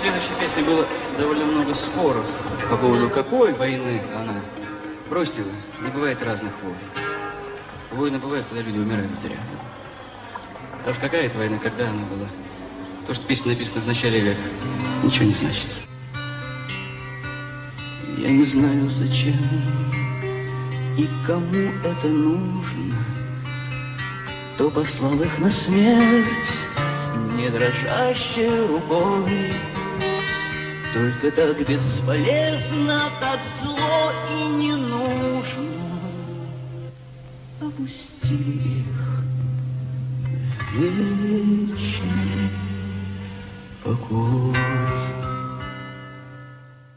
следующей песне было довольно много споров по поводу какой войны она. Бросьте вы, не бывает разных войн. Войны бывают, когда люди умирают зря. Уж какая это война, когда она была? То, что песня написана в начале века, ничего не значит. Я не знаю, зачем и кому это нужно, Кто послал их на смерть, не дрожащей рукой. Только так бесполезно, так зло и не нужно. Опусти их вечный покой.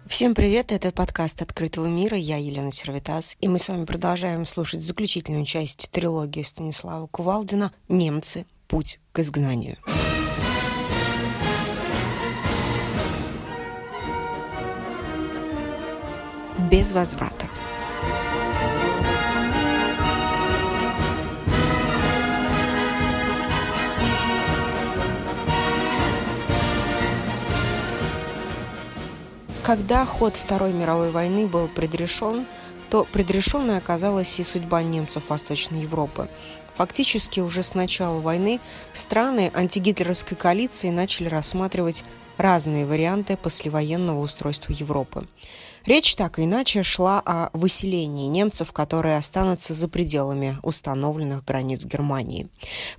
Всем привет, это подкаст «Открытого мира», я Елена Сервитас, и мы с вами продолжаем слушать заключительную часть трилогии Станислава Кувалдина «Немцы. Путь к изгнанию». Без возврата. Когда ход Второй мировой войны был предрешен, то предрешенной оказалась и судьба немцев Восточной Европы. Фактически уже с начала войны страны антигитлеровской коалиции начали рассматривать разные варианты послевоенного устройства Европы. Речь так и иначе шла о выселении немцев, которые останутся за пределами установленных границ Германии.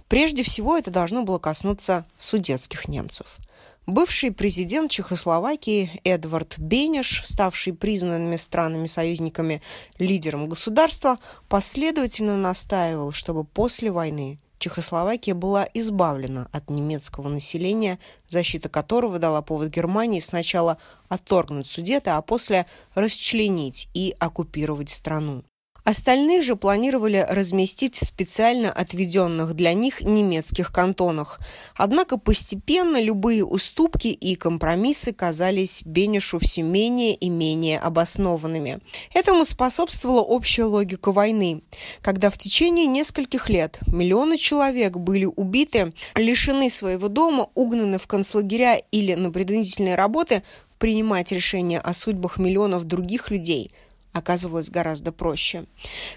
Прежде всего это должно было коснуться судетских немцев. Бывший президент Чехословакии Эдвард Бенеш, ставший признанными странами-союзниками лидером государства, последовательно настаивал, чтобы после войны Чехословакия была избавлена от немецкого населения, защита которого дала повод Германии сначала отторгнуть Судеты, а после расчленить и оккупировать страну. Остальных же планировали разместить в специально отведенных для них немецких кантонах. Однако постепенно любые уступки и компромиссы казались Бенешу все менее и менее обоснованными. Этому способствовала общая логика войны, когда в течение нескольких лет миллионы человек были убиты, лишены своего дома, угнаны в концлагеря или на принудительные работы, принимать решения о судьбах миллионов других людей – оказывалось гораздо проще.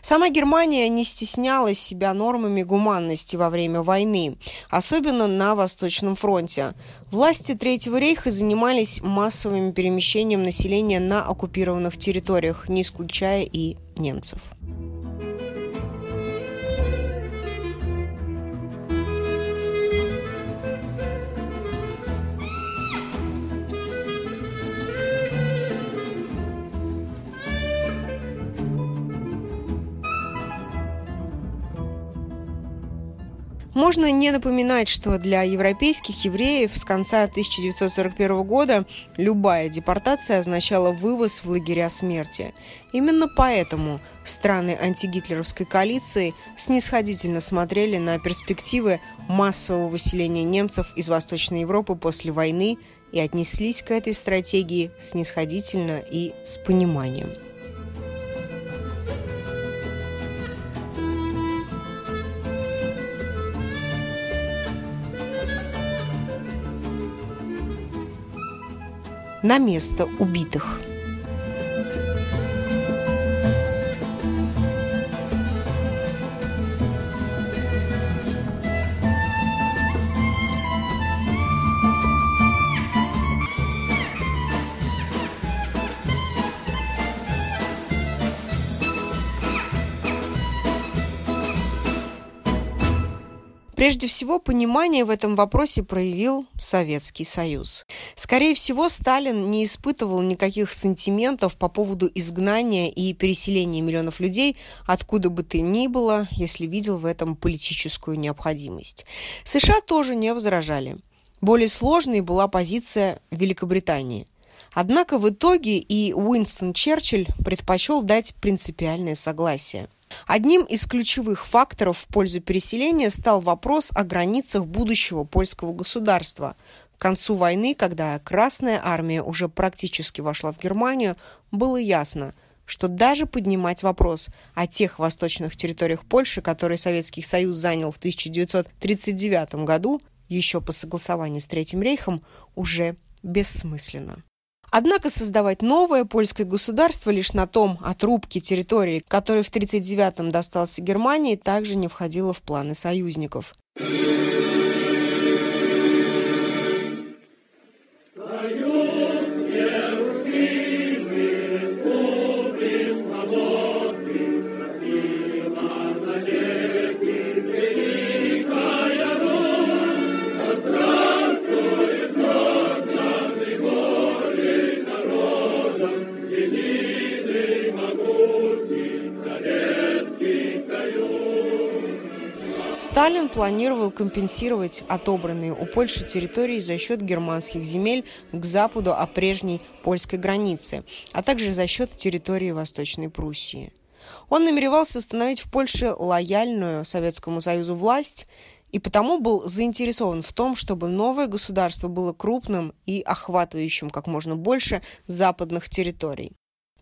Сама Германия не стеснялась себя нормами гуманности во время войны, особенно на Восточном фронте. Власти Третьего рейха занимались массовым перемещением населения на оккупированных территориях, не исключая и немцев. Можно не напоминать, что для европейских евреев с конца 1941 года любая депортация означала вывоз в лагеря смерти. Именно поэтому страны антигитлеровской коалиции снисходительно смотрели на перспективы массового выселения немцев из Восточной Европы после войны и отнеслись к этой стратегии снисходительно и с пониманием. На место убитых. Прежде всего, понимание в этом вопросе проявил Советский Союз. Скорее всего, Сталин не испытывал никаких сантиментов по поводу изгнания и переселения миллионов людей откуда бы то ни было, если видел в этом политическую необходимость. США тоже не возражали. Более сложной была позиция Великобритании – Однако в итоге и Уинстон Черчилль предпочел дать принципиальное согласие. Одним из ключевых факторов в пользу переселения стал вопрос о границах будущего польского государства. К концу войны, когда Красная армия уже практически вошла в Германию, было ясно, что даже поднимать вопрос о тех восточных территориях Польши, которые Советский Союз занял в 1939 году, еще по согласованию с Третьим рейхом, уже бессмысленно. Однако создавать новое польское государство лишь на том отрубке территории, который в 1939-м достался Германии, также не входило в планы союзников. Сталин планировал компенсировать отобранные у Польши территории за счет германских земель к западу от прежней польской границы, а также за счет территории Восточной Пруссии. Он намеревался установить в Польше лояльную Советскому Союзу власть и потому был заинтересован в том, чтобы новое государство было крупным и охватывающим как можно больше западных территорий.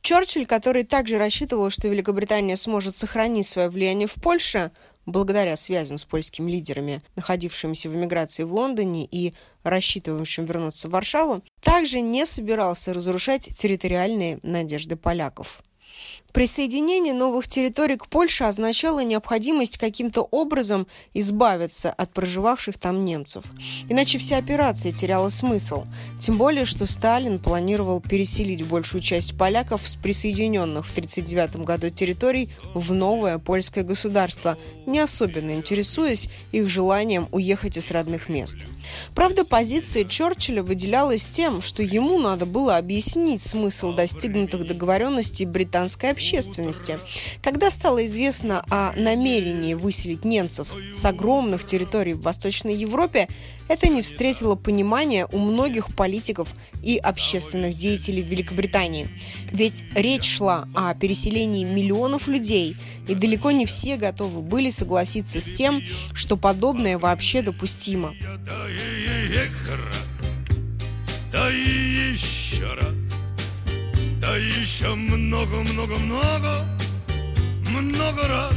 Черчилль, который также рассчитывал, что Великобритания сможет сохранить свое влияние в Польше, благодаря связям с польскими лидерами, находившимися в эмиграции в Лондоне и рассчитывающим вернуться в Варшаву, также не собирался разрушать территориальные надежды поляков. Присоединение новых территорий к Польше означало необходимость каким-то образом избавиться от проживавших там немцев. Иначе вся операция теряла смысл. Тем более, что Сталин планировал переселить большую часть поляков с присоединенных в 1939 году территорий в новое польское государство, не особенно интересуясь их желанием уехать из родных мест. Правда, позиция Черчилля выделялась тем, что ему надо было объяснить смысл достигнутых договоренностей британской общины общественности. Когда стало известно о намерении выселить немцев с огромных территорий в Восточной Европе, это не встретило понимания у многих политиков и общественных деятелей Великобритании. Ведь речь шла о переселении миллионов людей, и далеко не все готовы были согласиться с тем, что подобное вообще допустимо. Да и еще раз. Да еще много-много-много, много раз.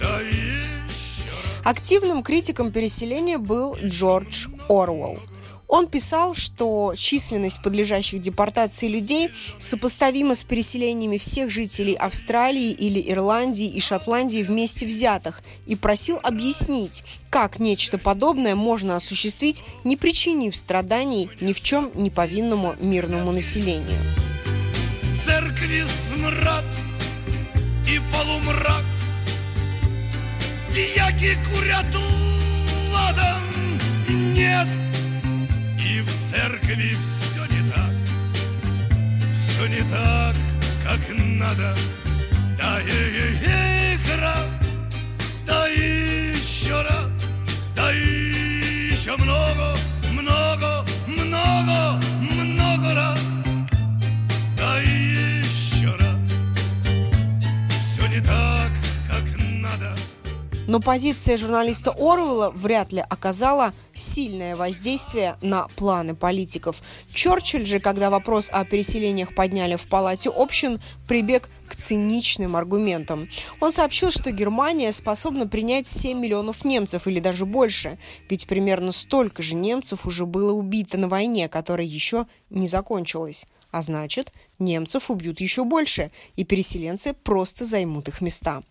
Да еще. Активным критиком переселения был Джордж Орвелл. Он писал, что численность подлежащих депортации людей сопоставима с переселениями всех жителей Австралии или Ирландии и Шотландии вместе взятых и просил объяснить, как нечто подобное можно осуществить, не причинив страданий ни в чем не повинному мирному населению. В церкви смрад и полумрак Дьяки курят ладан Нет церкви все не так, все не так, как надо. Да и раз, да еще раз, да еще много, много, много, много раз. Но позиция журналиста Орвелла вряд ли оказала сильное воздействие на планы политиков. Черчилль же, когда вопрос о переселениях подняли в Палате общин, прибег к циничным аргументам. Он сообщил, что Германия способна принять 7 миллионов немцев или даже больше, ведь примерно столько же немцев уже было убито на войне, которая еще не закончилась. А значит, немцев убьют еще больше, и переселенцы просто займут их места.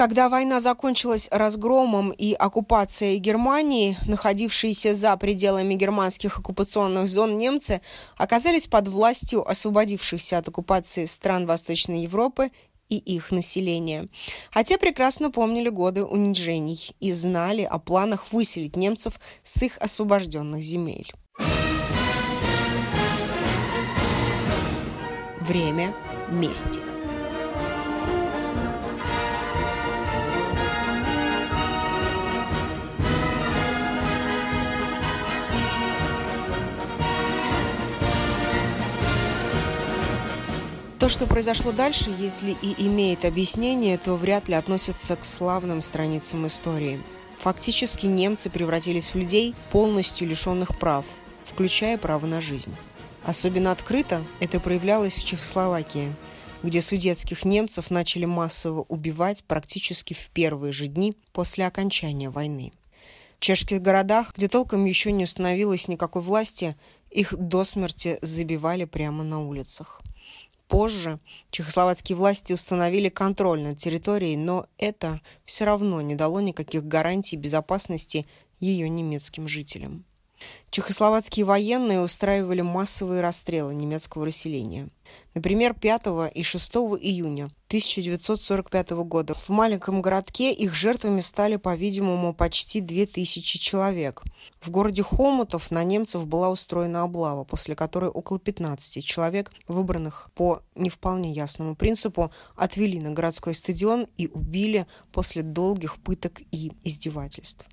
Когда война закончилась разгромом и оккупацией Германии, находившиеся за пределами германских оккупационных зон немцы оказались под властью освободившихся от оккупации стран Восточной Европы и их населения. А те прекрасно помнили годы унижений и знали о планах выселить немцев с их освобожденных земель. Время мести. То, что произошло дальше, если и имеет объяснение, то вряд ли относится к славным страницам истории. Фактически немцы превратились в людей, полностью лишенных прав, включая право на жизнь. Особенно открыто это проявлялось в Чехословакии, где судетских немцев начали массово убивать практически в первые же дни после окончания войны. В чешских городах, где толком еще не установилось никакой власти, их до смерти забивали прямо на улицах. Позже чехословацкие власти установили контроль над территорией, но это все равно не дало никаких гарантий безопасности ее немецким жителям. Чехословацкие военные устраивали массовые расстрелы немецкого населения. Например, 5 и 6 июня 1945 года в маленьком городке их жертвами стали, по-видимому, почти 2000 человек. В городе Хомутов на немцев была устроена облава, после которой около 15 человек, выбранных по не вполне ясному принципу, отвели на городской стадион и убили после долгих пыток и издевательств.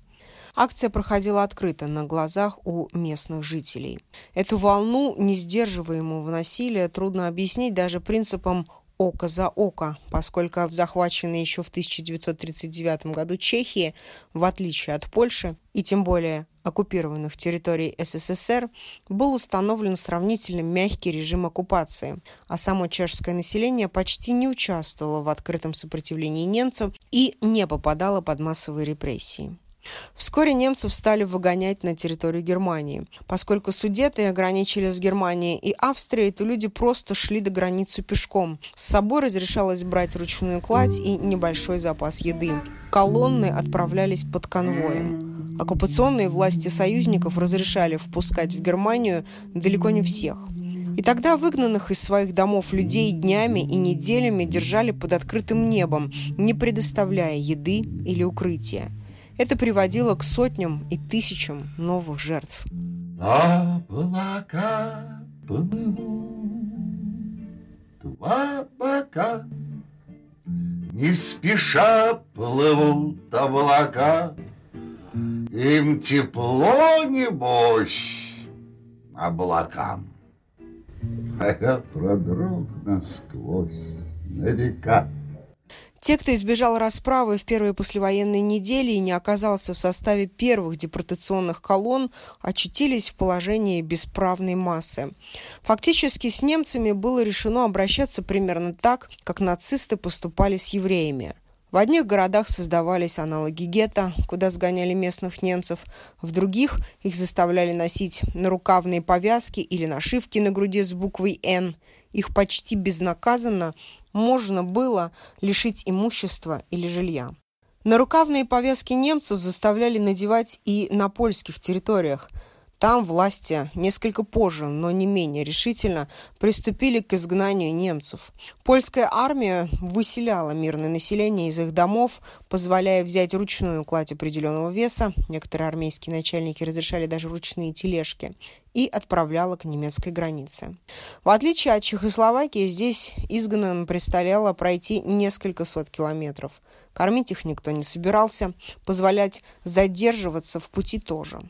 Акция проходила открыто на глазах у местных жителей. Эту волну несдерживаемого насилия трудно объяснить даже принципом око за око, поскольку в захваченной еще в 1939 году Чехии, в отличие от Польши и тем более оккупированных территорий СССР, был установлен сравнительно мягкий режим оккупации, а само чешское население почти не участвовало в открытом сопротивлении немцев и не попадало под массовые репрессии. Вскоре немцев стали выгонять на территорию Германии. Поскольку Судеты ограничили с Германией и Австрией, то люди просто шли до границы пешком. С собой разрешалось брать ручную кладь и небольшой запас еды. Колонны отправлялись под конвоем. Оккупационные власти союзников разрешали впускать в Германию далеко не всех. И тогда выгнанных из своих домов людей днями и неделями держали под открытым небом, не предоставляя еды или укрытия. Это приводило к сотням и тысячам новых жертв. Облака плывут, два бока, Не спеша плывут облака, Им тепло, небось, облакам. А я продрог насквозь на века. Те, кто избежал расправы в первые послевоенные недели и не оказался в составе первых депортационных колонн, очутились в положении бесправной массы. Фактически с немцами было решено обращаться примерно так, как нацисты поступали с евреями. В одних городах создавались аналоги гетто, куда сгоняли местных немцев, в других их заставляли носить нарукавные повязки или нашивки на груди с буквой «Н». Их почти безнаказанно можно было лишить имущества или жилья. Нарукавные повязки немцев заставляли надевать и на польских территориях – там власти несколько позже, но не менее решительно, приступили к изгнанию немцев. Польская армия выселяла мирное население из их домов, позволяя взять ручную кладь определенного веса, некоторые армейские начальники разрешали даже ручные тележки, и отправляла к немецкой границе. В отличие от Чехословакии, здесь изгнанным предстояло пройти несколько сот километров. Кормить их никто не собирался, позволять задерживаться в пути тоже.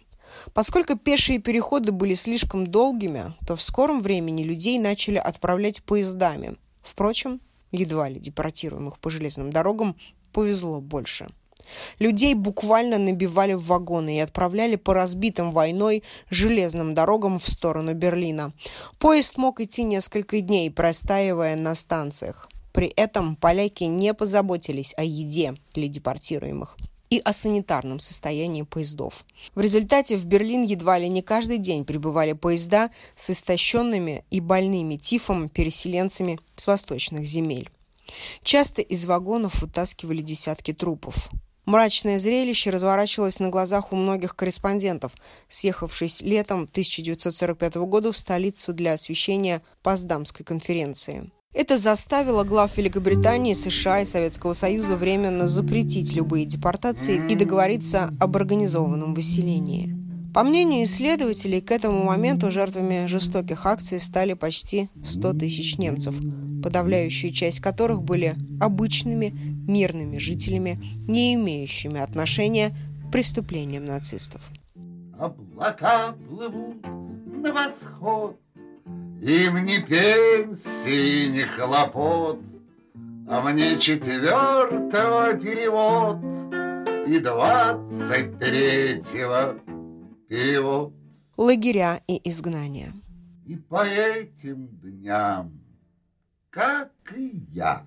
Поскольку пешие переходы были слишком долгими, то в скором времени людей начали отправлять поездами. Впрочем, едва ли депортируемых по железным дорогам повезло больше. Людей буквально набивали в вагоны и отправляли по разбитым войной железным дорогам в сторону Берлина. Поезд мог идти несколько дней, простаивая на станциях. При этом поляки не позаботились о еде для депортируемых и о санитарном состоянии поездов. В результате в Берлин едва ли не каждый день прибывали поезда с истощенными и больными тифом переселенцами с восточных земель. Часто из вагонов вытаскивали десятки трупов. Мрачное зрелище разворачивалось на глазах у многих корреспондентов, съехавшись летом 1945 года в столицу для освещения Поздамской конференции. Это заставило глав Великобритании, США и Советского Союза временно запретить любые депортации и договориться об организованном выселении. По мнению исследователей, к этому моменту жертвами жестоких акций стали почти 100 тысяч немцев, подавляющая часть которых были обычными мирными жителями, не имеющими отношения к преступлениям нацистов. Облака плывут на восход, им ни пенсии, ни хлопот, А мне четвертого перевод И двадцать третьего перевод. Лагеря и изгнания. И по этим дням, как и я,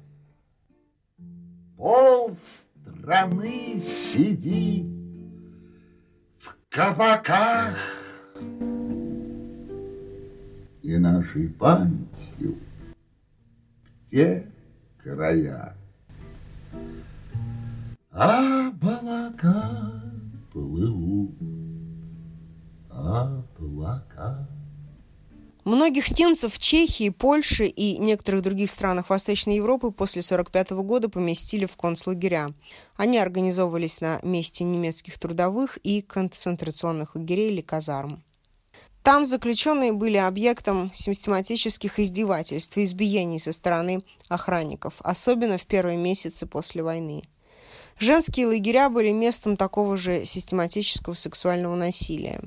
Пол страны сидит кабаках и нашей памятью в те края. Облака плывут, облака. Многих немцев в Чехии, Польше и некоторых других странах Восточной Европы после 1945 года поместили в концлагеря. Они организовывались на месте немецких трудовых и концентрационных лагерей или казарм. Там заключенные были объектом систематических издевательств и избиений со стороны охранников, особенно в первые месяцы после войны. Женские лагеря были местом такого же систематического сексуального насилия.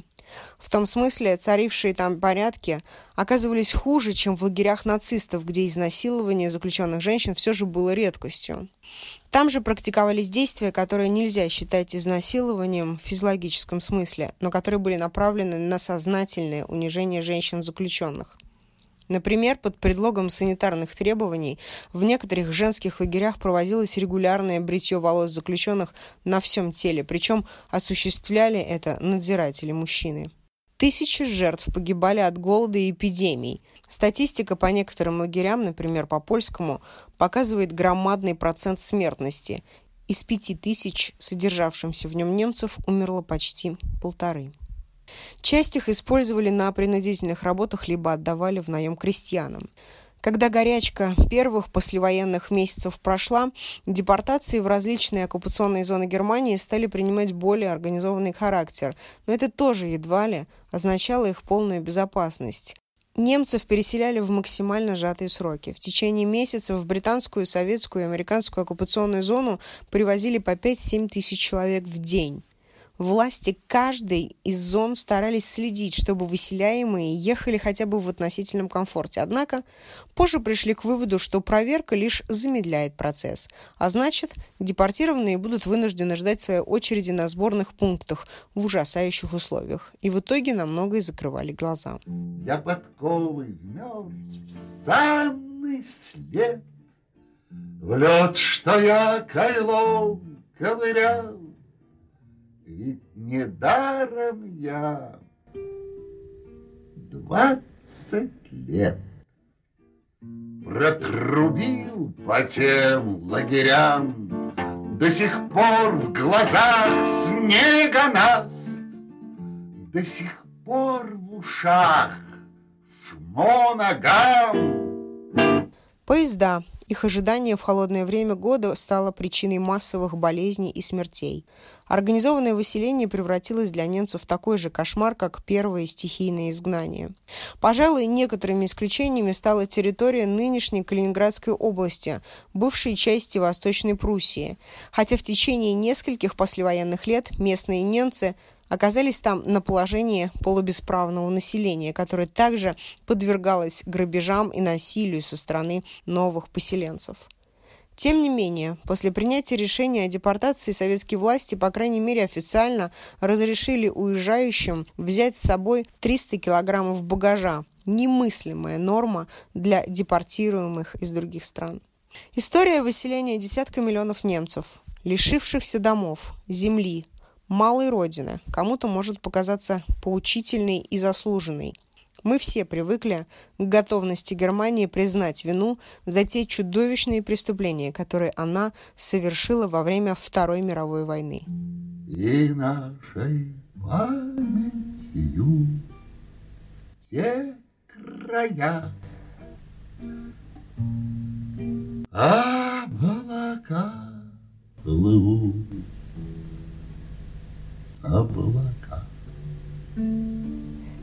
В том смысле, царившие там порядки оказывались хуже, чем в лагерях нацистов, где изнасилование заключенных женщин все же было редкостью. Там же практиковались действия, которые нельзя считать изнасилованием в физиологическом смысле, но которые были направлены на сознательное унижение женщин-заключенных. Например, под предлогом санитарных требований в некоторых женских лагерях проводилось регулярное бритье волос заключенных на всем теле, причем осуществляли это надзиратели-мужчины. Тысячи жертв погибали от голода и эпидемий. Статистика по некоторым лагерям, например, по польскому, показывает громадный процент смертности. Из пяти тысяч содержавшимся в нем немцев умерло почти полторы. Часть их использовали на принудительных работах либо отдавали в наем крестьянам. Когда горячка первых послевоенных месяцев прошла, депортации в различные оккупационные зоны Германии стали принимать более организованный характер, но это тоже едва ли означало их полную безопасность. Немцев переселяли в максимально сжатые сроки. В течение месяца в британскую, советскую и американскую оккупационную зону привозили по 5-7 тысяч человек в день. Власти каждой из зон старались следить, чтобы выселяемые ехали хотя бы в относительном комфорте. Однако позже пришли к выводу, что проверка лишь замедляет процесс, а значит, депортированные будут вынуждены ждать своей очереди на сборных пунктах в ужасающих условиях. И в итоге на многое закрывали глаза. Я подковой вмерз в санный след, В лед, что я кайлом ковырял, ведь недаром я двадцать лет протрубил по тем лагерям, До сих пор в глазах снега нас, До сих пор в ушах шмо ногам. Поезда их ожидание в холодное время года стало причиной массовых болезней и смертей. Организованное выселение превратилось для немцев в такой же кошмар, как первое стихийное изгнание. Пожалуй, некоторыми исключениями стала территория нынешней Калининградской области, бывшей части Восточной Пруссии, хотя в течение нескольких послевоенных лет местные немцы оказались там на положении полубесправного населения, которое также подвергалось грабежам и насилию со стороны новых поселенцев. Тем не менее, после принятия решения о депортации советские власти, по крайней мере официально, разрешили уезжающим взять с собой 300 килограммов багажа, немыслимая норма для депортируемых из других стран. История выселения десятка миллионов немцев, лишившихся домов, земли, малой родины, кому-то может показаться поучительной и заслуженной. Мы все привыкли к готовности Германии признать вину за те чудовищные преступления, которые она совершила во время Второй мировой войны. И нашей памятью те края облака плывут облака.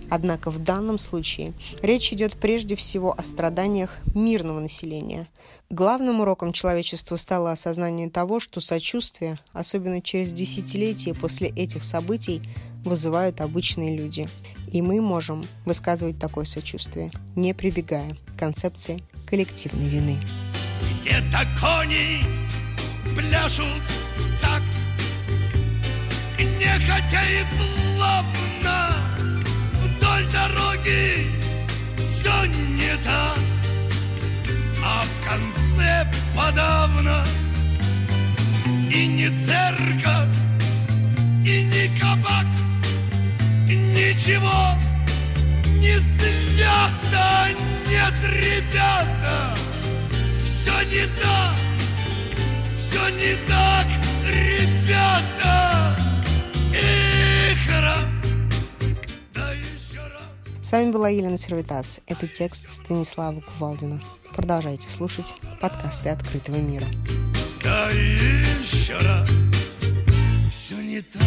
Однако в данном случае речь идет прежде всего о страданиях мирного населения. Главным уроком человечеству стало осознание того, что сочувствие, особенно через десятилетия после этих событий, вызывают обычные люди. И мы можем высказывать такое сочувствие, не прибегая к концепции коллективной вины. Где-то кони пляшут нехотя и плавно Вдоль дороги все не так А в конце подавно. И не церковь, и не кабак ничего. Не свято, нет, ребята, все не так, все не так, ребята. С вами была Елена Сервитас. Это текст Станислава Кувалдина. Продолжайте слушать подкасты «Открытого мира». Да еще раз Все не так,